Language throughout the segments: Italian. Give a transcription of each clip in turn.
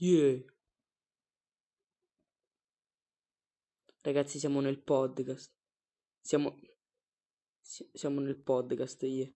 Yeah. Ragazzi, siamo nel podcast. Siamo, si- siamo nel podcast, yeah.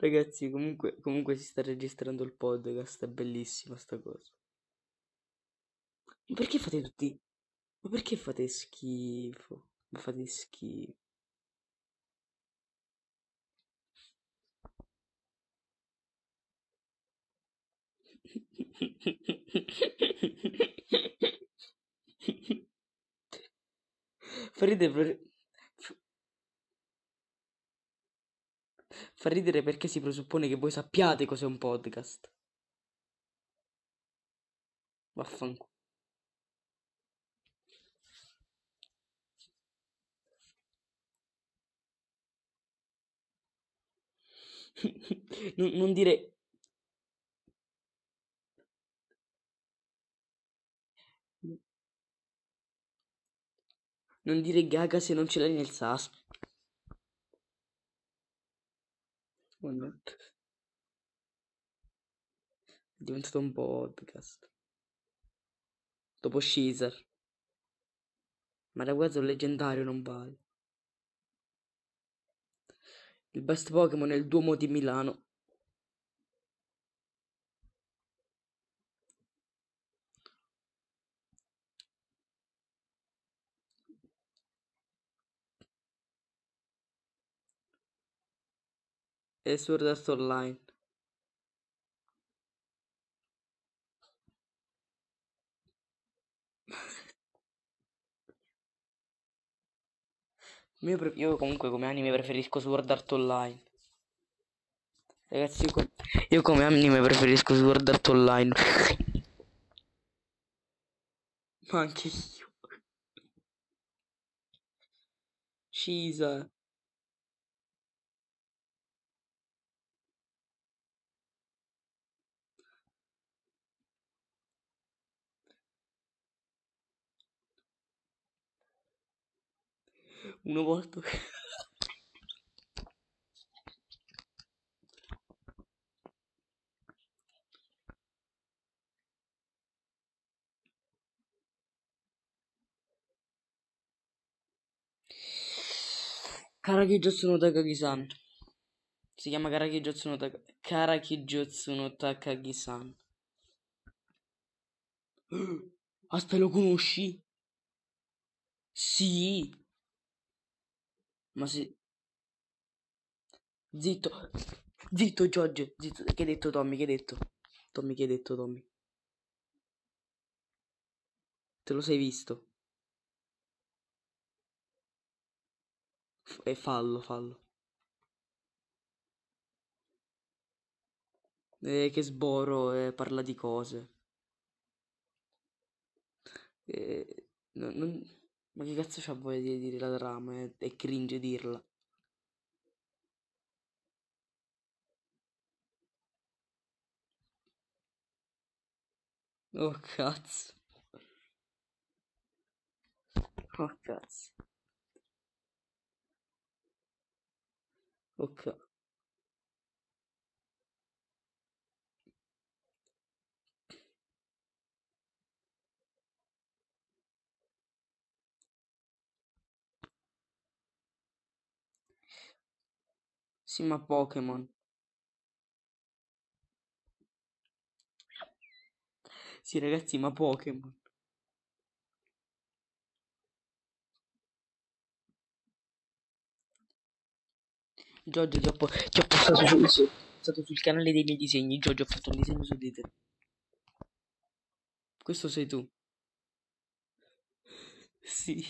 Ragazzi, comunque, comunque si sta registrando il podcast, è bellissima sta cosa. Ma perché fate tutti... Ma perché fate schifo? Ma fate schifo. Fa ridere, per- fa ridere perché si presuppone che voi sappiate cos'è un podcast. Vaffanculo. Non, non dire... Non dire gaga se non ce l'hai nel sas. Mannaggia. È diventato un podcast. Dopo Caesar. Ma ragazzi, un leggendario non vale. Il best Pokémon è il Duomo di Milano. E Sword Art Online. Io, comunque come anime preferisco Sword Art Online. Ragazzi, io, com- io come anime preferisco Sword Art Online. Ma anche io. Scisa. Una volta. Karakijutsu no Takagi-san. Si chiama Karakijutsu no, Tak- Karakijutsu no Takagi-san. Aspetta, lo conosci? Sì. Ma se... Zitto. Zitto, Giorgio. Zitto. Che hai detto, Tommy? Che hai detto? Tommy, che hai detto, Tommy? Te lo sei visto? E fallo, fallo. Eh, che sboro, eh, parla di cose. Eh, non- non- Ma che cazzo c'ha voglia di dire la trama? È, è cringe dirla. Oh cazzo. Oh cazzo. Ok. Sì, ma Pokémon. Sì, ragazzi, ma Pokémon. Giorgio, ti ho, po- ti ho postato su, su- stato sul canale dei miei disegni. Giorgio, ho fatto un disegno su di te. Questo sei tu. Sì.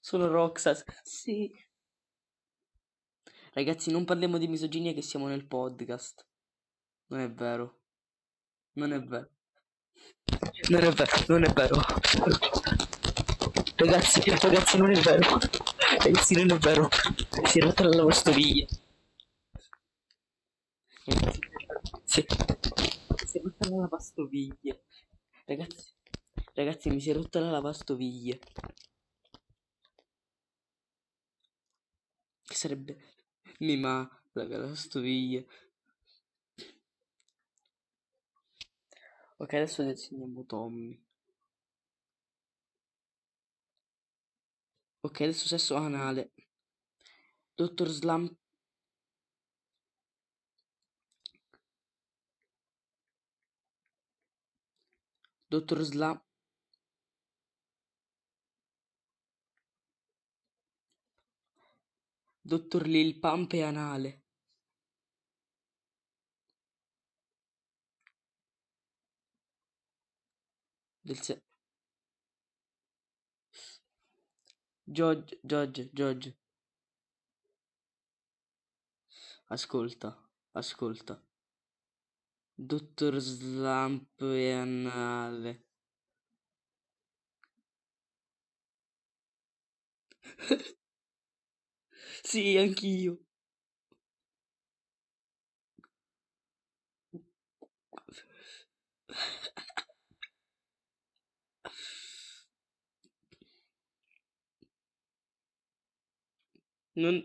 Sono Roxas. Sì. Ragazzi, non parliamo di misoginia che siamo nel podcast. Non è vero. Non è vero. Non è vero, non è vero. Ragazzi, ragazzi, non è vero. Ragazzi, non è vero. Si è rotta la lavastoviglie. Si è, si è rotta la lavastoviglie. Ragazzi, ragazzi, mi si è rotta la lavastoviglie. Che sarebbe... Mima, la lavastoviglie. Ok, adesso disegniamo Tommy. Ok, adesso sesso anale. Dottor Slam. Dottor Slam. Dottor Lil Pampe anale. Del se... George, George, George. Ascolta, ascolta. Dottor Slump e anale. sì, anch'io. Non...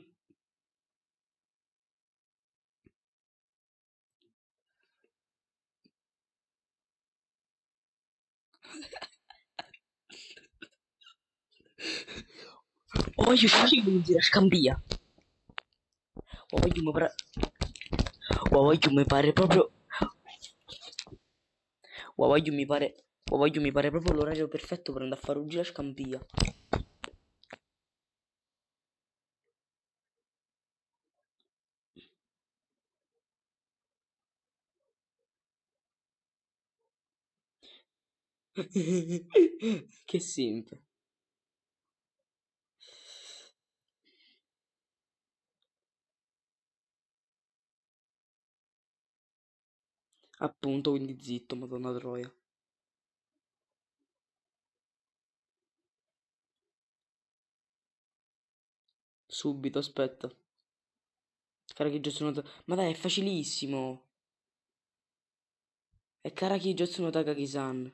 Uscire di scambia. Oh, voglio mi pare... Oh, voglio mi pare proprio... Voglio mi pare... Voglio mi pare proprio l'orario perfetto per andare a fare un giro a scambia. che simp. Appunto, quindi zitto, madonna troia. Subito, aspetta. Karaki Jotsuno Ma dai, è facilissimo. È Karaki Jotsuno Takagi-san.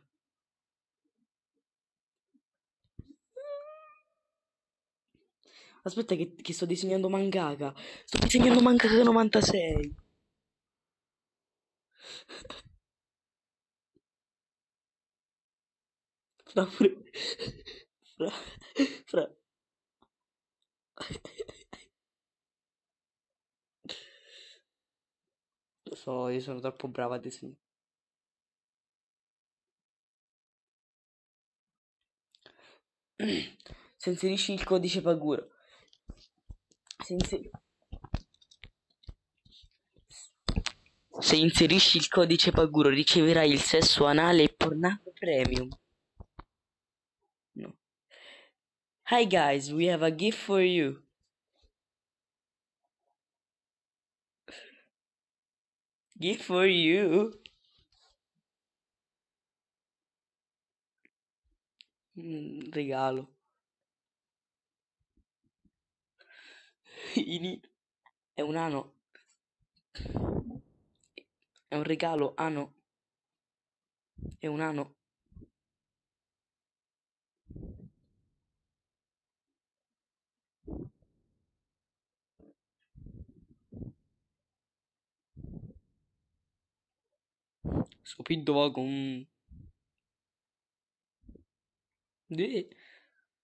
Aspetta che, che sto disegnando mangaka. Sto disegnando mangaka 96. Fra. Fra... Fra... Lo so, io sono troppo brava a disegnare. Se inserisci il codice Paguro. Se, inser... Se inserisci il codice Paguro riceverai il sesso anale e pornato premium. No. Hi guys, we have a gift for you. Gift for you. Mm, regalo. È un ano. È un regalo, ano. È un ano. Scopindo va con...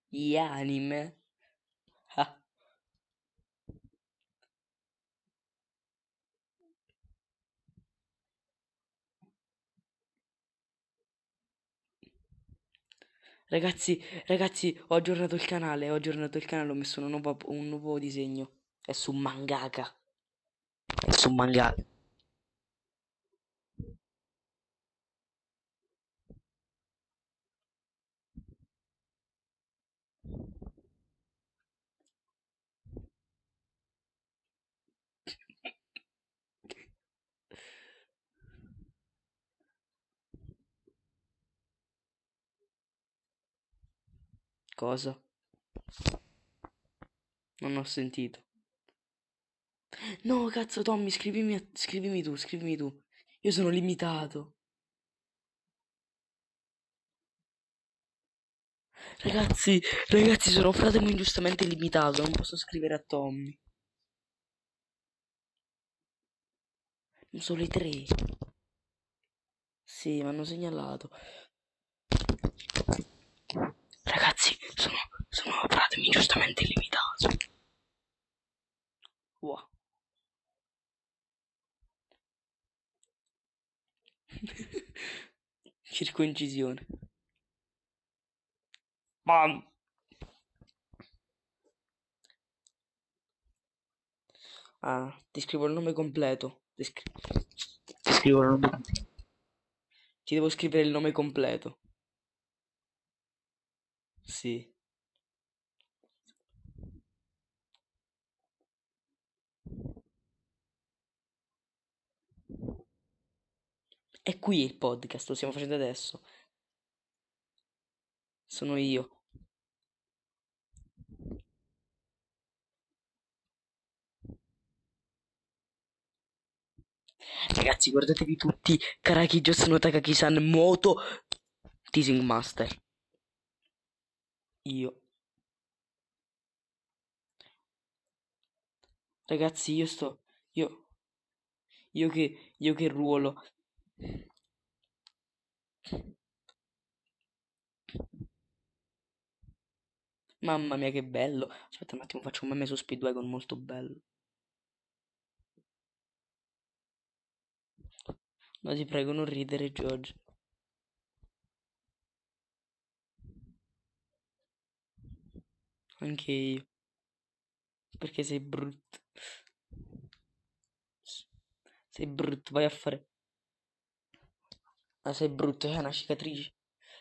Gli anime. Ah. Ragazzi, ragazzi, ho aggiornato il canale, ho aggiornato il canale, ho messo un nuovo, un nuovo disegno. È su mangaka. È su mangaka. Cosa? Non ho sentito. No, cazzo, Tommy, scrivimi, scrivimi tu, scrivimi tu. Io sono limitato. Ragazzi, ragazzi, sono fratello ingiustamente limitato, non posso scrivere a Tommy. Solo i tre. Sì, mi hanno segnalato. Ragazzi, sono, fratello ingiustamente limitato. Wow. Circoncisione. Bam. Ah, ti scrivo il nome completo. Ti, scri- ti scrivo il nome completo. Ti devo scrivere il nome completo. Sì. È qui il podcast, lo stiamo facendo adesso. Sono io. Ragazzi, guardatevi tutti Karaki Josuno Takaki-san Moto Teasing Master. Io. Ragazzi, io sto... Io... Io che... Io che ruolo... Mamma mia, che bello. Aspetta un attimo, faccio un meme su Speedwagon molto bello. No, ti prego, non ridere, George. Anche io. Perché sei brutto. Sei brutto, vai a fare... Ah, sei brutto, hai una cicatrice.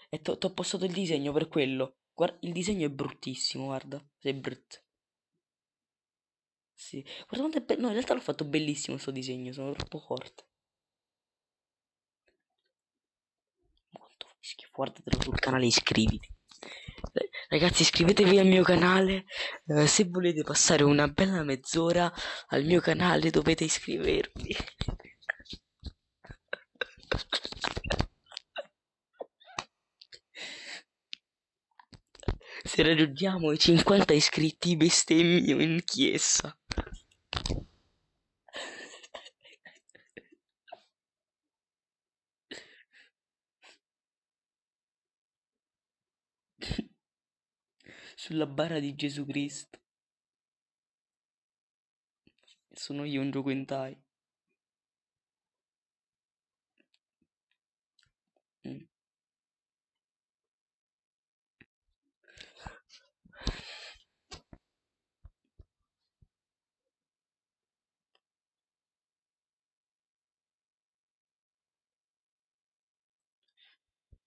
E ti ho postato il disegno per quello. Guarda, il disegno è bruttissimo, guarda. Sei brutto. Sì. Guarda quanto è bello. No, in realtà l'ho fatto bellissimo sto disegno, sono troppo forte. Quanto schifo, guardatelo sul canale, iscriviti. Ragazzi, iscrivetevi al mio canale. Eh, se volete passare una bella mezz'ora al mio canale dovete iscrivervi. Se raggiungiamo i 50 iscritti bestemmio in chiesa. Sulla bara di Gesù Cristo. Sono io un gioco in tai. Mm.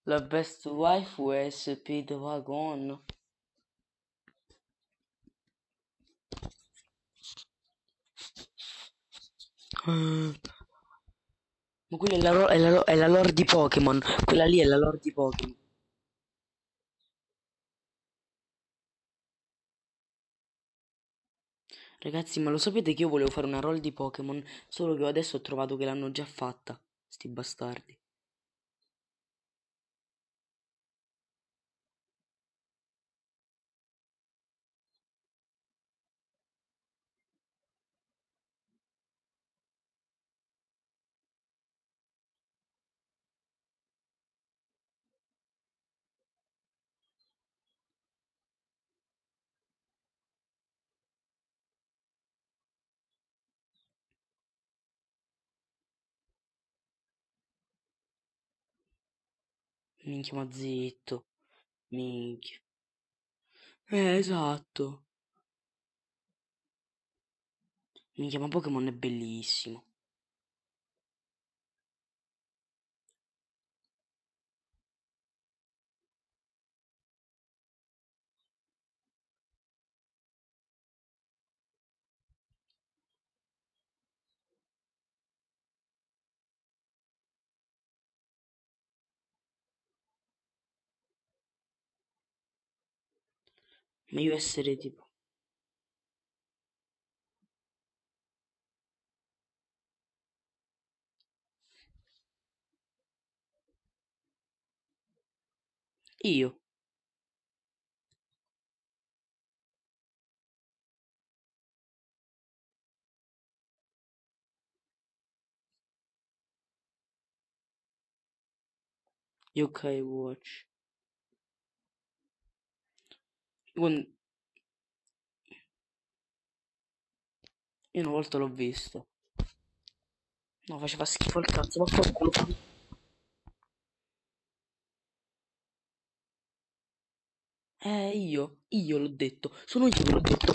La best wife Speedwagon. Ah. Ma quella è la, è la è la lore di Pokémon. Quella lì è la lore di Pokémon. Ragazzi, ma lo sapete che io volevo fare una roll di Pokémon, solo che adesso ho trovato che l'hanno già fatta. Sti bastardi. Minchia, ma zitto. Minchia. Eh, esatto. Minchia, ma Pokémon è bellissimo. Meglio essere tipo... Io. Yokai Watch. Quando- Io una volta l'ho visto. No, faceva schifo il cazzo, ma qualcuno... Eh, io, io l'ho detto, sono io che l'ho detto.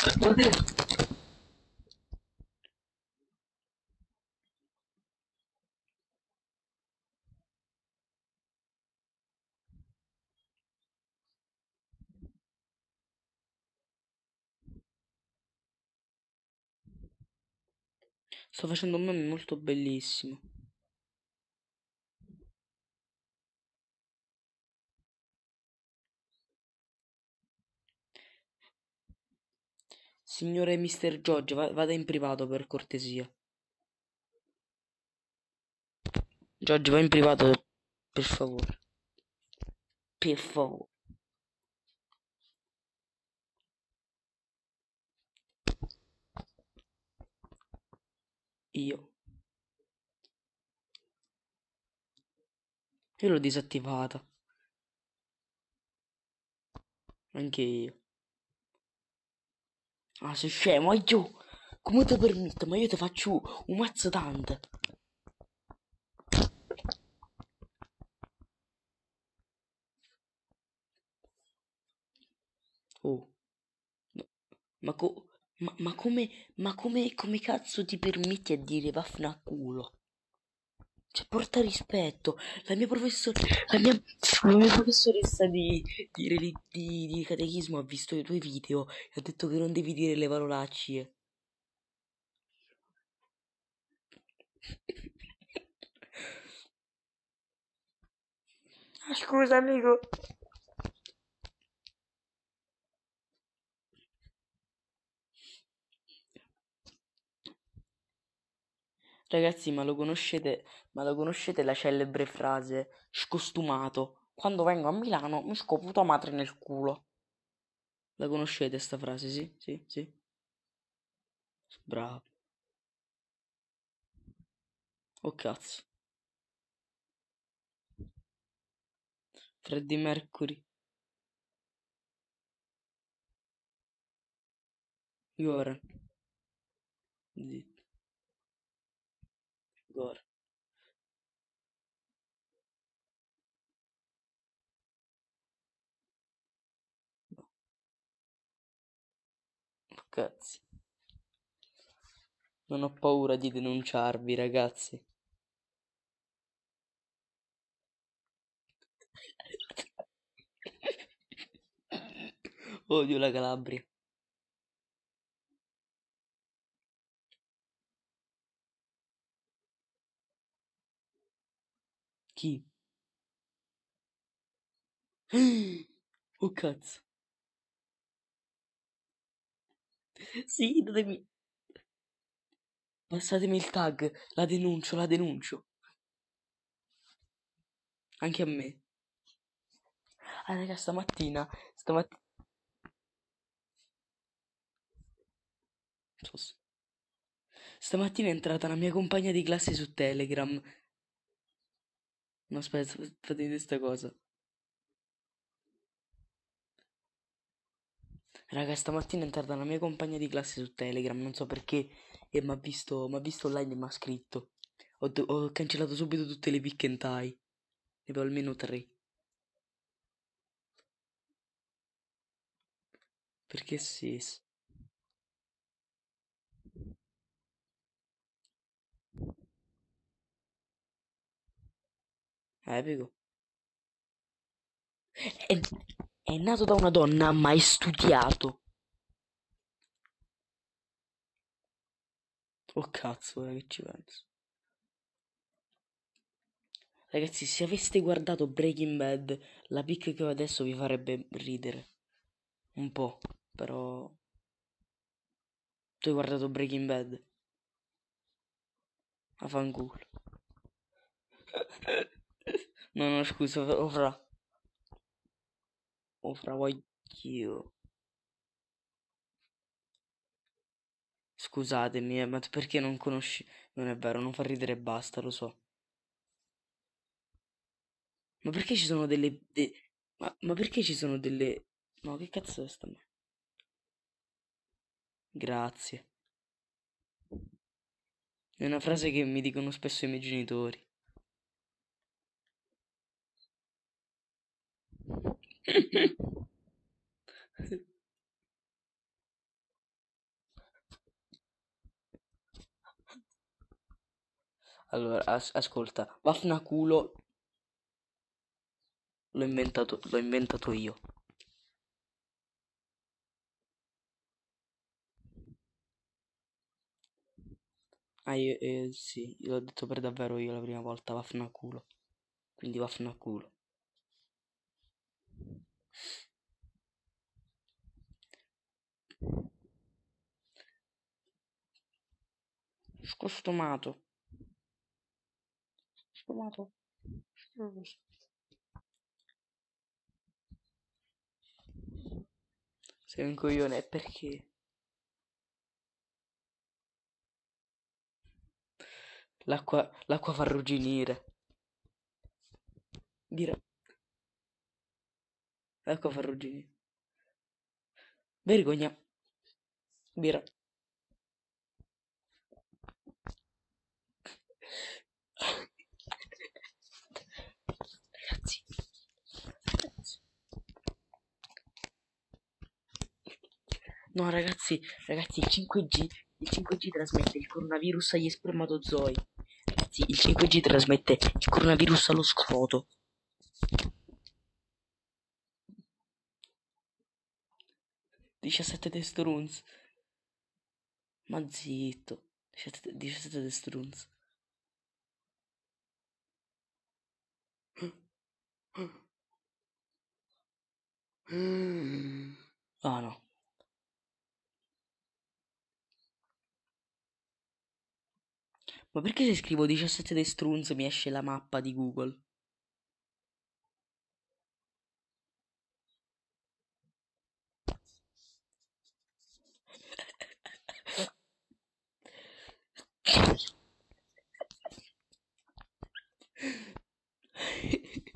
Sto facendo un meme molto bellissimo. Signore Mr. George, va- vada in privato per cortesia. George, va in privato, per favore. Per favore. Io. Io l'ho disattivata. Anche io. Ah, sei scemo, vai giù. Come ti permetto? Ma io ti faccio un mazzo tante. Oh. Ma, co- ma, ma come, ma come, come cazzo ti permetti a dire vaffene a culo? Cioè, porta rispetto. La mia professor- la mia, la mia professoressa di, di, di- di catechismo ha visto i tuoi video e ha detto che non devi dire le parolacce. Scusa, amico. Ragazzi, ma lo conoscete, ma lo conoscete la celebre frase scostumato? Quando vengo a Milano mi scopro tua madre nel culo. La conoscete sta frase? Sì, sì, sì. Bravo. Oh cazzo. Freddie Mercury. Goran. Zitto. Oh cazzo. Non ho paura di denunciarvi, ragazzi. Odio la Calabria. Chi? Oh cazzo. Sì, datemi... Passatemi il tag. La denuncio, la denuncio. Anche a me. Ah, raga, stamattina... Stamattina... Stamattina è entrata la mia compagna di classe su Telegram. No, aspetta, fate vedere questa cosa. Raga, stamattina è entrata la mia compagna di classe su Telegram, non so perché, e mi ha visto, visto online e mi ha scritto. Ho, ho cancellato subito tutte le pick and tie. Ne avevo almeno tre. Perché sì. Epico. È, è nato da una donna, ma è studiato. Oh cazzo, ora che ci penso. Ragazzi, se aveste guardato Breaking Bad, la pick che ho adesso vi farebbe ridere. Un po'. però... Tu hai guardato Breaking Bad? Affanculo. no, no, scusa, Ofra. Ofra, voglio... Scusatemi, eh, ma perché non conosci... Non è vero, non fa ridere e basta, lo so. Ma perché ci sono delle... de- Ma, ma perché ci sono delle... No, che cazzo è sta me? Grazie. È una frase che mi dicono spesso i miei genitori. Allora, as- ascolta, Vafnaculo l'ho inventato, l'ho inventato io. Ah, io, eh, sì, io l'ho detto per davvero io la prima volta, Vafnaculo. Quindi Vafnaculo. Scostomato. Scostomato. Sei un coglione, perché? L'acqua, l'acqua fa arrugginire. Dire. Fa arrugginire. Vergogna. Birra. Ragazzi. No, ragazzi, ragazzi, il 5G, il 5G trasmette il coronavirus agli spermatozoi. Ragazzi, il 5G trasmette il coronavirus allo scroto. 17 testoruns. Ma zitto. 17, 17 testoruns. Ah no. Ma perché se scrivo 17 destruns mi esce la mappa di Google?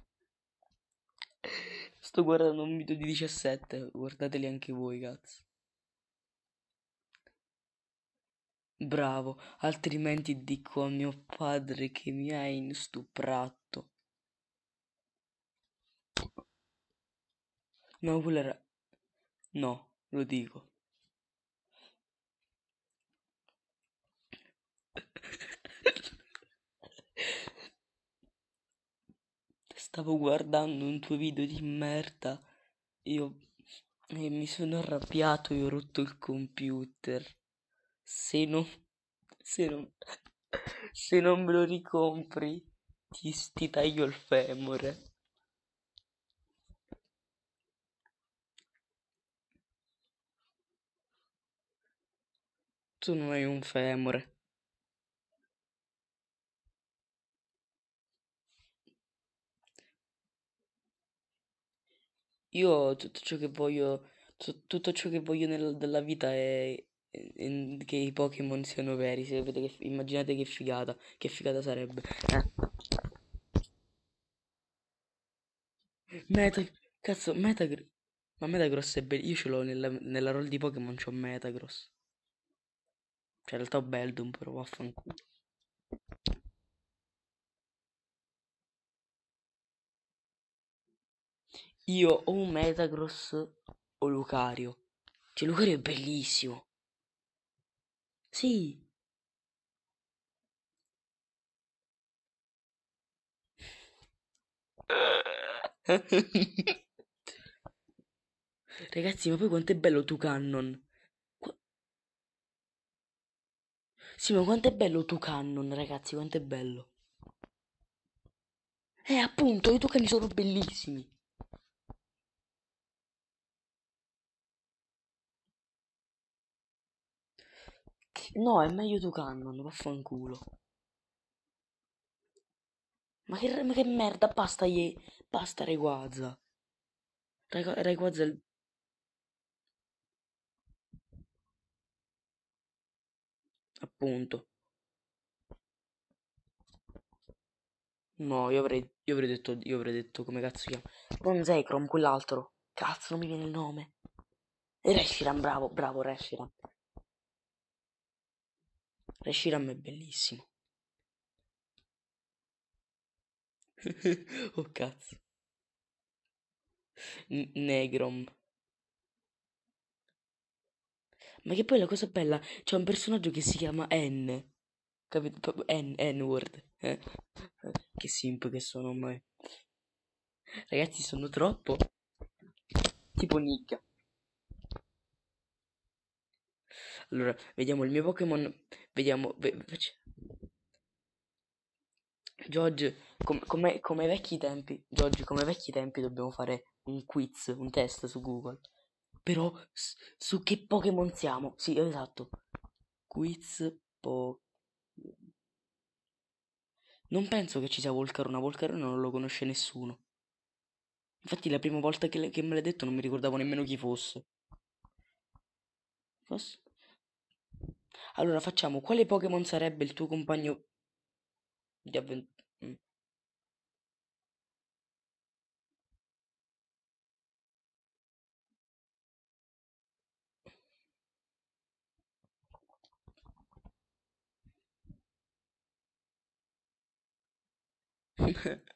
Sto guardando un video di 17, guardateli anche voi, cazzo. Bravo, altrimenti dico a mio padre che mi hai stuprato. No, quello era... No, lo dico. Stavo guardando un tuo video di merda. Io e mi sono arrabbiato e ho rotto il computer. Se non, se non, se non me lo ricompri, ti, ti taglio il femore. Tu non hai un femore. Io tutto ciò che voglio, tu- tutto ciò che voglio nel- nella vita è, è che i Pokémon siano veri. Se che, immaginate che figata, che figata sarebbe. Eh. Cazzo, Metagross. Ma Metagross è bello. Io ce l'ho nella, nella roll di Pokémon, c'ho Metagross. Cioè, in realtà ho Beldum, però vaffanculo. Io ho un Metagross o Lucario. Cioè, Lucario è bellissimo. Sì. Ragazzi, ma poi quanto è bello tu Cannon. Qu- Sì, ma quanto è bello tu Cannon, ragazzi, quanto è bello. Eh, appunto, i tucani sono bellissimi. No, è meglio Tucannon, vaffanculo. Ma che, ma che merda, basta, ye, basta. Rayqu- Rayquaza è il... Appunto. No, io avrei, io avrei detto, io avrei detto come cazzo chiama. Non Zekrom, quell'altro. Cazzo, non mi viene il nome. Reshiram, bravo, bravo, Reshiram. Reshiram è bellissimo. oh cazzo. N- Negrom. Ma che poi la cosa bella, c'è un personaggio che si chiama N. Capito? N, N-word. Eh? Che simp che sono ormai. Ragazzi, sono troppo. Tipo nicchia. Allora, vediamo il mio Pokémon. Vediamo. ve- George, com- come, come vecchi tempi. George, come vecchi tempi dobbiamo fare un quiz, un test su Google. Però su che Pokémon siamo? Sì, esatto. Quiz po... Non penso che ci sia Volcarona. Volcarona non lo conosce nessuno. Infatti la prima volta che, che me l'ha detto non mi ricordavo nemmeno chi fosse. Fosse? Allora facciamo, quale Pokémon sarebbe il tuo compagno di avventura?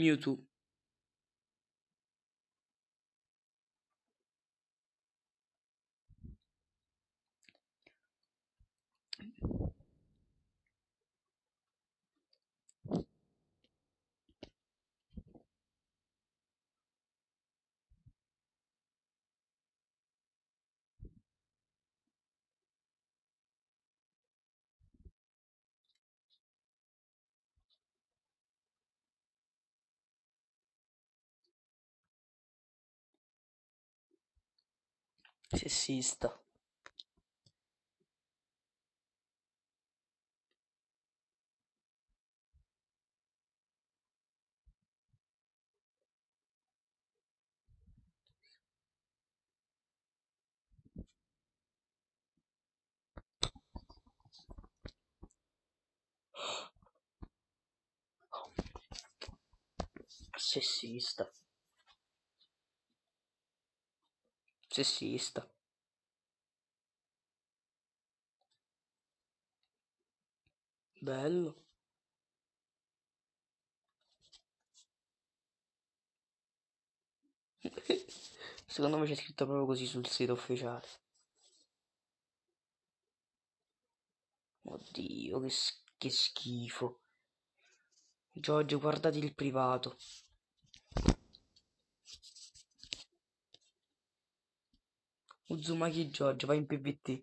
Mewtwo. Sessista. Sessista. Sessista. Bello. Secondo me c'è scritto proprio così sul sito ufficiale. Oddio, che, s- che schifo. Giorgio, guardati il privato. Uzumaki Giorgio, vai in PVT.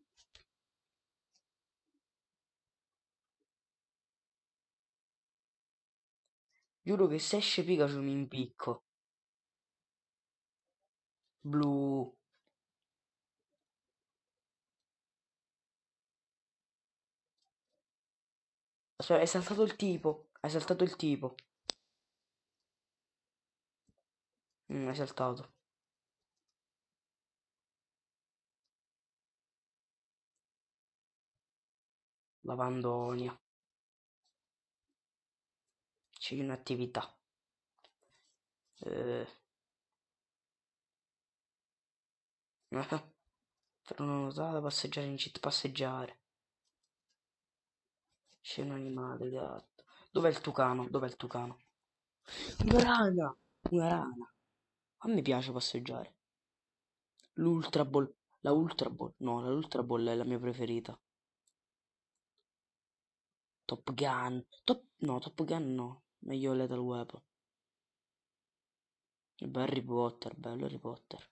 Giuro che se esce Pikachu mi impicco. Blu. Aspetta, hai saltato il tipo. Hai saltato il tipo. Mm, hai saltato. Lavandonia. C'è un'attività. Eh. Per una nuotata, passeggiare in città, passeggiare. C'è un animale, gatto. Dov'è il tucano? Dov'è il tucano? Una rana! Una rana. A me piace passeggiare. L'Ultra Ball. La Ultra Ball. No, la Ultra Ball è la mia preferita. Top Gun. Top... No, Top Gun no. Meglio Lethal Weapon. Beh, Harry Potter, bello Harry Potter.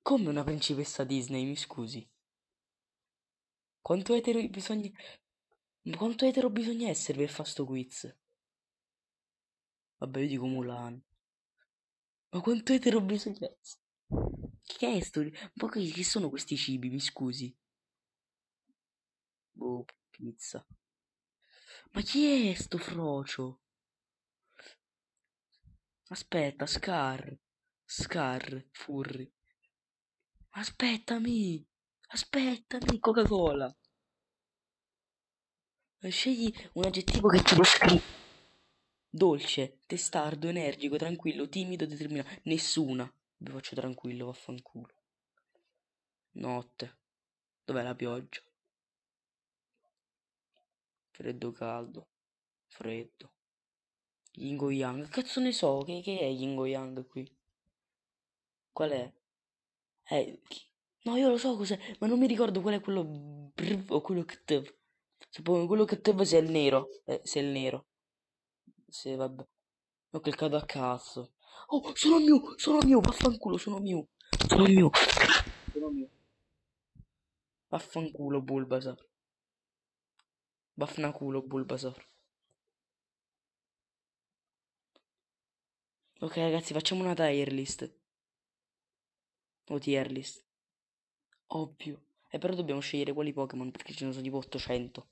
Come una principessa Disney, mi scusi. Quanto etero bisogna... Quanto etero bisogna essere per fare sto quiz? Vabbè, io dico Mulan. Ma quanto etero bisogna essere? Che è sto... Ma che sono questi cibi, mi scusi? Boh, pizza. Ma chi è sto frocio? Aspetta, Scar. Scar, Furry. Aspettami. Aspettami, Coca-Cola. Scegli un aggettivo che ti descrive. Dolce, testardo, energico, tranquillo, timido, determinato. Nessuna. Vi faccio tranquillo, vaffanculo. Notte. Dov'è la pioggia? Freddo caldo. Freddo. Yingo Yang. Cazzo ne so, che, che è Yingo Yang qui? Qual è? Eh, no, io lo so cos'è, ma non mi ricordo qual è quello brr o quello ktv. Suppongo quello ktv sia il nero. Eh, sia il nero. Sì, vabbè. Ho cliccato a cazzo. Oh, sono Mew, sono Mew, vaffanculo, sono Mew. Sono Mew. Sono Mew. Vaffanculo, Bulbasaur. Vaffanculo, Bulbasaur. Ok, ragazzi, facciamo una tier list. O tier list. Ovvio. E però dobbiamo scegliere quali Pokémon perché ce ne sono tipo 800.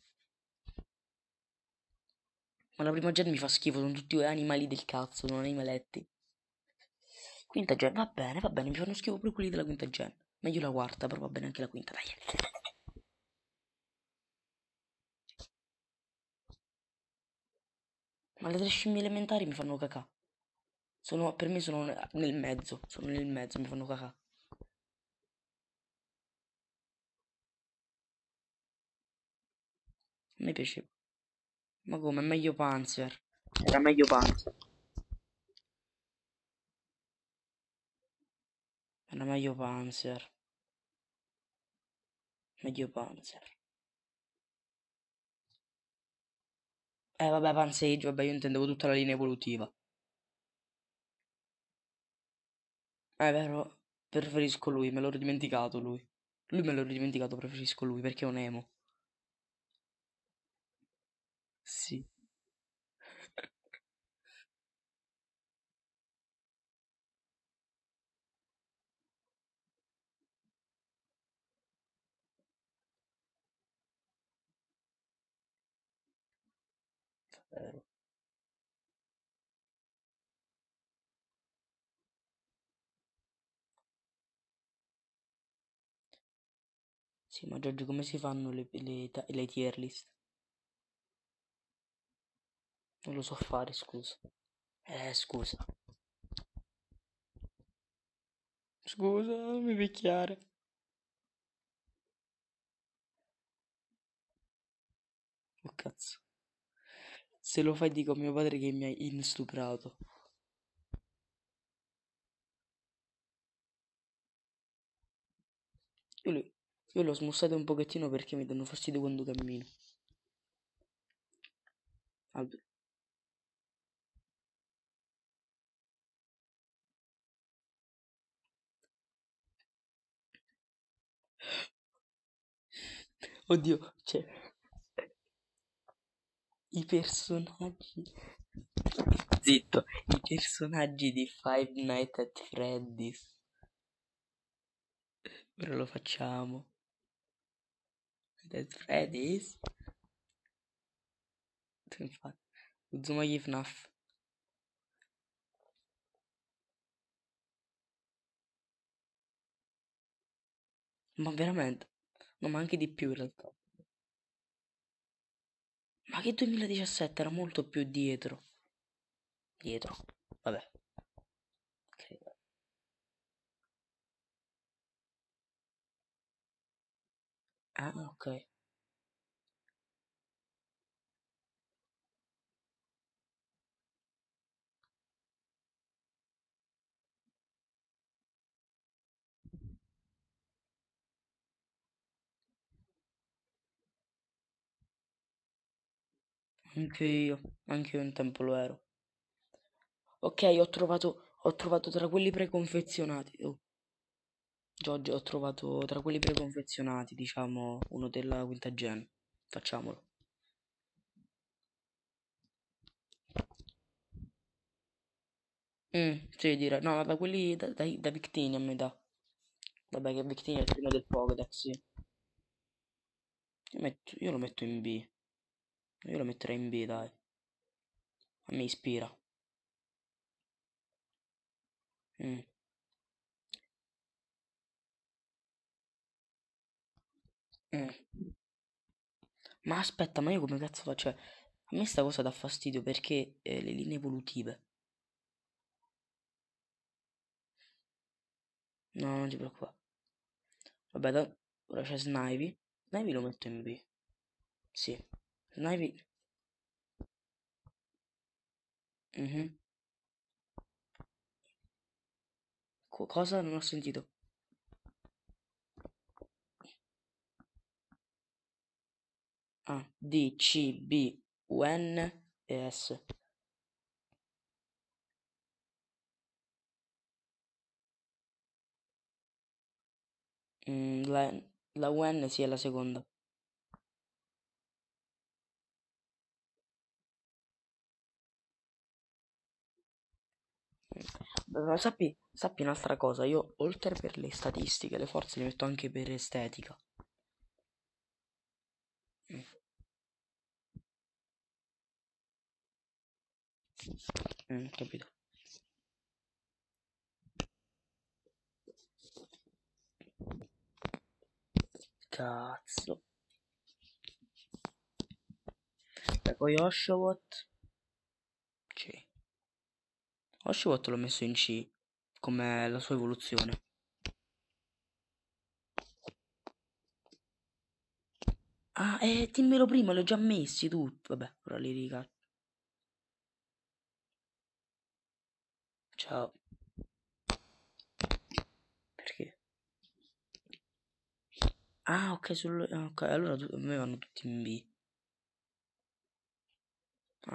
Ma la prima gen mi fa schifo, sono tutti animali del cazzo, sono animaletti. Quinta gen, va bene, va bene, mi fanno schifo pure quelli della quinta gen. Meglio la quarta, però va bene anche la quinta, dai. Ma le tre scimmie elementari mi fanno cacà. Sono, per me sono nel mezzo, sono nel mezzo, mi fanno cacà. A me piaceva. Ma come? È meglio Panzer. Era meglio Panzer. Era meglio Panzer. Meglio Panzer. Eh vabbè, Pansage, vabbè, io intendevo tutta la linea evolutiva. È vero, preferisco lui, me l'ho dimenticato lui. Lui me l'ho dimenticato, preferisco lui perché è un emo. Sì. Sì, ma Giorgio, come si fanno le, le, le tier list? Non lo so fare, scusa. Eh, scusa. Scusa, non mi picchiare. Oh cazzo. Se lo fai dico a mio padre che mi hai instuprato. Io, le- io l'ho smussato un pochettino perché mi danno fastidio quando cammino. Albe- Oddio, cioè, i personaggi... Zitto, i personaggi di Five Nights at Freddy's. Ora lo facciamo. At Freddy's. Infatti, Uzumaki FNAF. Ma veramente? No, ma anche di più in realtà. Ma che 2017 era molto più dietro. Dietro. Vabbè. Ah, ok. Anche io. Anche io un tempo lo ero. Ok, ho trovato, ho trovato tra quelli preconfezionati. Oh, Oggi ho trovato tra quelli preconfezionati, diciamo, uno della quinta gen. Facciamolo. Mm, sì, direi. No, da quelli da, dai- da Victini a me dà. Vabbè, che Victini è il primo del Pokédex, sì. Io, metto- io lo metto in B. Io lo metterei in B, dai. A me ispira. Mm, mm. Ma aspetta, ma io come cazzo faccio? Cioè, a me sta cosa dà fastidio perché eh, le linee evolutive. No, non ti preoccupare. Vabbè, da- ora c'è Snivy. Snivy lo metto in B. Sì. Snivy. mhm. Co- cosa? Non ho sentito. Ah, D, C, B, U, N e S. Mm, la, la UN sì è la seconda. Ma sappi, sappi un'altra cosa, io oltre per le statistiche, le forze le metto anche per estetica. Mm, mm, capito? Cazzo. Beh, poi Oshawott. C. Oshawott l'ho messo in C, come la sua evoluzione. Ah, eh, dimmelo prima, li ho già messi tutti. Vabbè, ora li ricarico. Ciao. Perché? Ah, ok, sul... ah, ok, allora a me vanno tutti in B.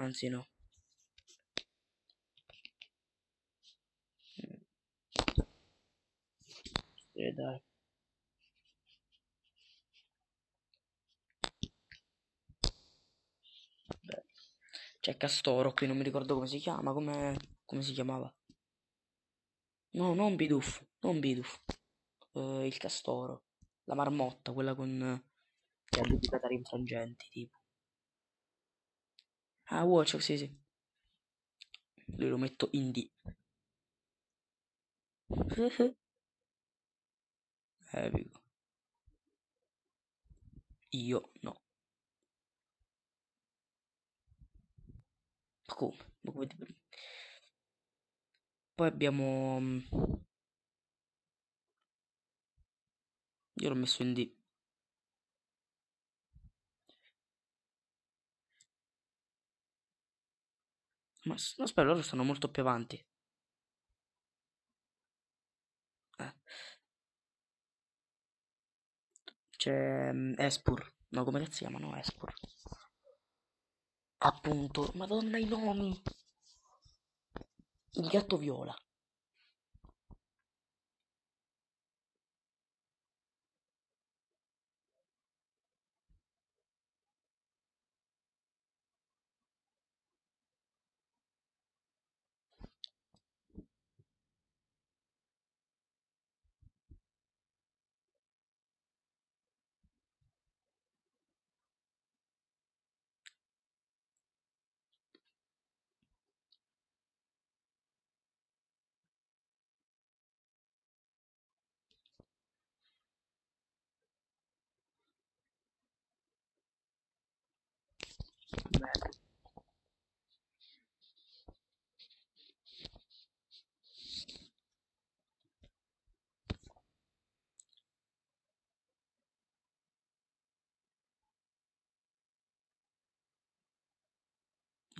Anzi, no. Eh, dai. C'è Castoro qui, non mi ricordo come si chiama, come, come si chiamava. No, non Bidoof, non Bidoof. Eh, il Castoro. La marmotta, quella con... che ha due catari infrangenti, tipo. Ah, Watch, sì, sì. Lui lo metto in D. Epico. Io no. Ma come? Ma come ti- Poi abbiamo... mm, Io l'ho messo in D. Ma no, aspetta, loro stanno molto più avanti. Eh. C'è mm, Espur. No, come si chiamano Espur? Appunto, madonna i nomi. Il gatto viola.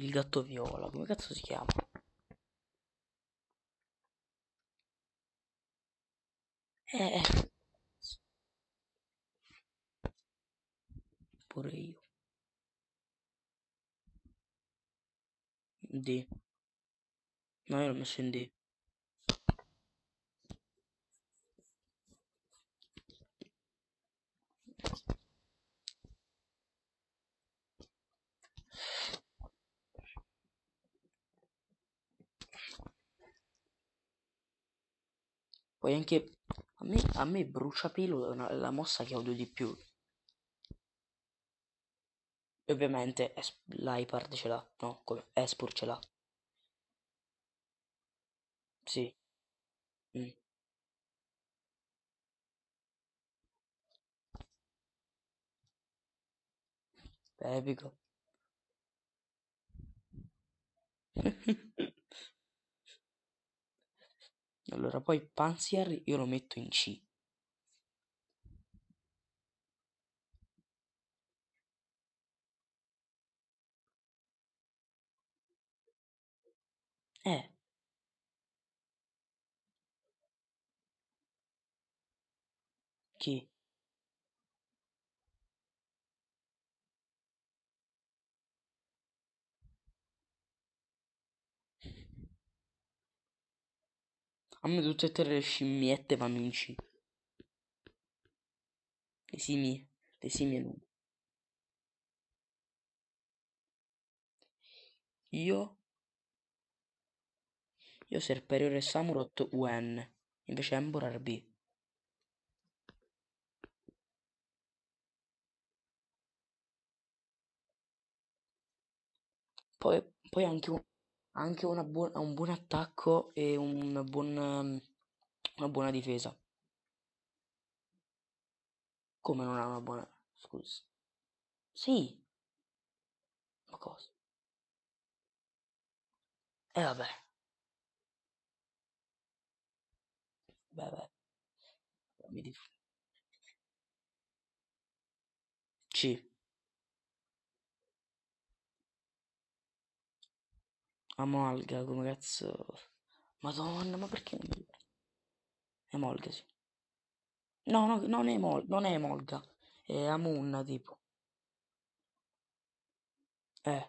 Il gatto viola, come cazzo si chiama? Eh, eh, pure io. D. No, io l'ho messo in D. Poi anche a me, a me bruciapelo è una- la mossa che odio di più. E ovviamente l'Hypard ce l'ha, no? Come Espur ce l'ha. Sì. Mm. Epico. Allora, poi Panzer io lo metto in C. Eh, chi? A me tutte e tre le scimmiette C. Le simie. Le simie no. Io? Io Serperiore Samurott UN. Invece Emborar B. Poi, poi anche, un, anche buona- un buon attacco e un buon, una buona difesa. Come non ha una buona... Scusa. Sì, ma cosa? E vabbè, vabbè, mi dif- C. Amalga, come cazzo... Madonna, ma perché non mi? Emolga, sì. No, no, non è Emol, non è Emolga. È Amunna, tipo. Eh,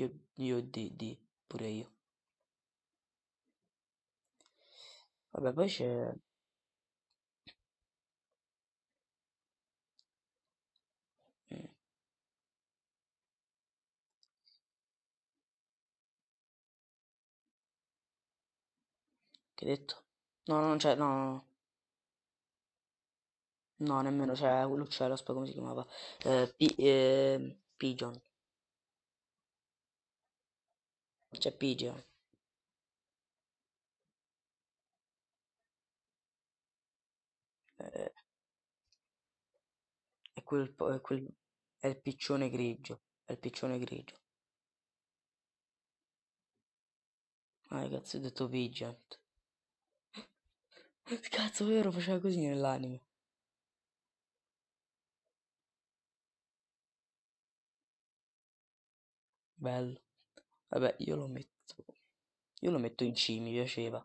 io, io di, di, pure io. Vabbè, poi c'è... mm, che detto? No, non c'è, no, no, no, no, nemmeno c'è l'uccello, aspetta come si chiamava. Eh, Pi- eh, Pigeon. C'è Pigeon. Eh, è quel, è quel... È il piccione grigio. È il piccione grigio. Ah, cazzo ho detto Pigeon. Cazzo, vero, faceva così nell'anime. Bello. Vabbè, io lo metto... Io lo metto in C, mi piaceva.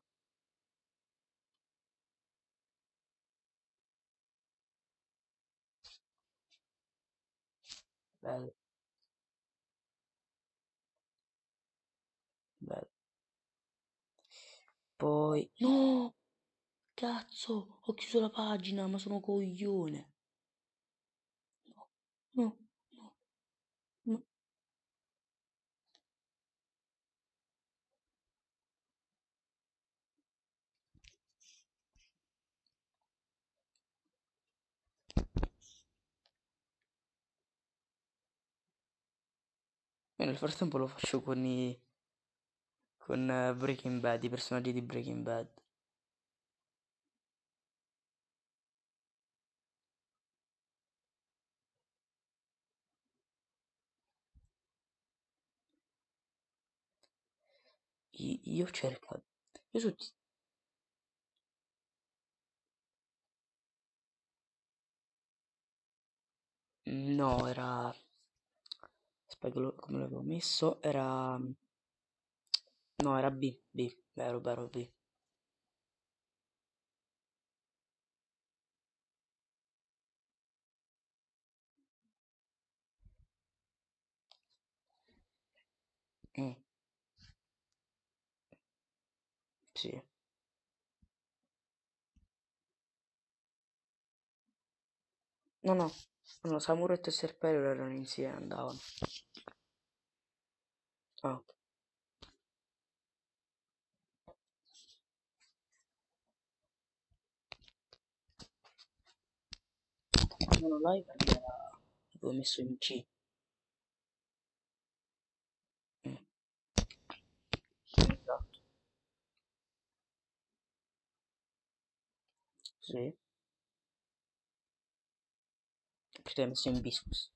Bello, bello. Poi... No! Cazzo, ho chiuso la pagina, ma sono coglione. No, no, no, no. Io nel frattempo lo faccio con i... con eh, Breaking Bad, i personaggi di Breaking Bad. Io ho cercato... Io su... No, era... Aspetta, come l'avevo messo? Era... No, era B, B, vero, vero, B. No, no. No, Samuretto e Serpero erano insieme, andavano. Ah, oh. Non live perché avevo messo in C. Mm. Esatto. Sì. Perché l'hai messo in biscus.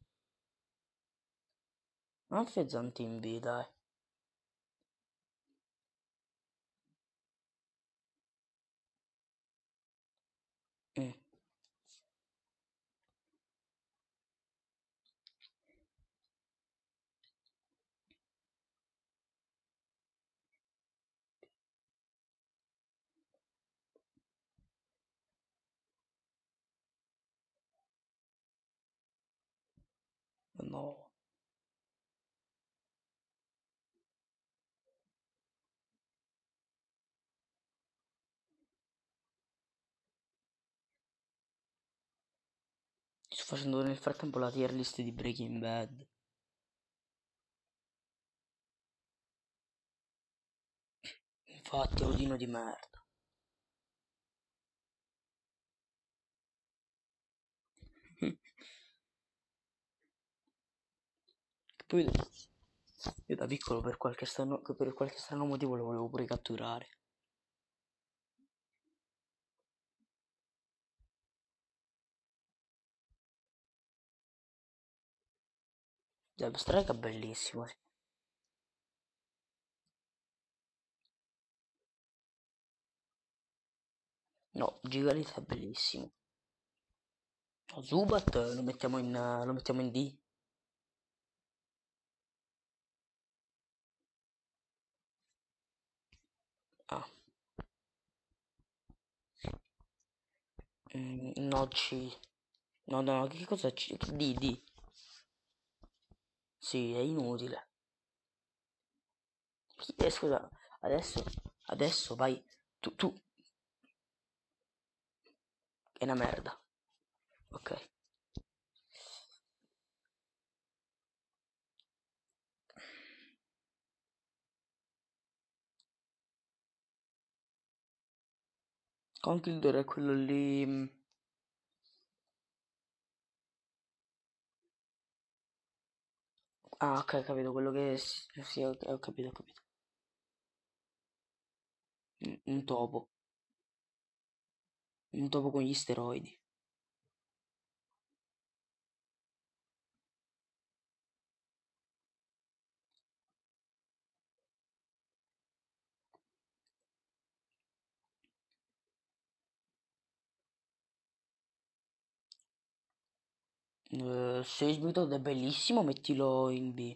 No. Sto facendo nel frattempo la tier list di Breaking Bad. Infatti, odino di merda. Poi io da piccolo per qualche strano, per qualche strano motivo lo volevo pure catturare. Zeb Strike è bellissimo. Sì. No, Gigalit è bellissimo. No, Zubat lo mettiamo in, lo mettiamo in D. Ah. Mm, no, C. No, no, che cosa C? D, D. Sì, è inutile. Eh, scusa, adesso, adesso vai. Tu, tu. È una merda. Ok. Conquildor è quello lì. mm, Ah, ok, capito, quello che... Sì, ho, ho capito, ho capito. Un, un topo. Un topo con gli steroidi. Eh, Sage Method è bellissimo, mettilo in B.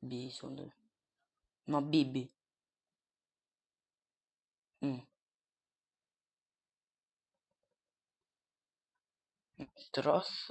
B, secondo me. No, BB. Mm. Tross.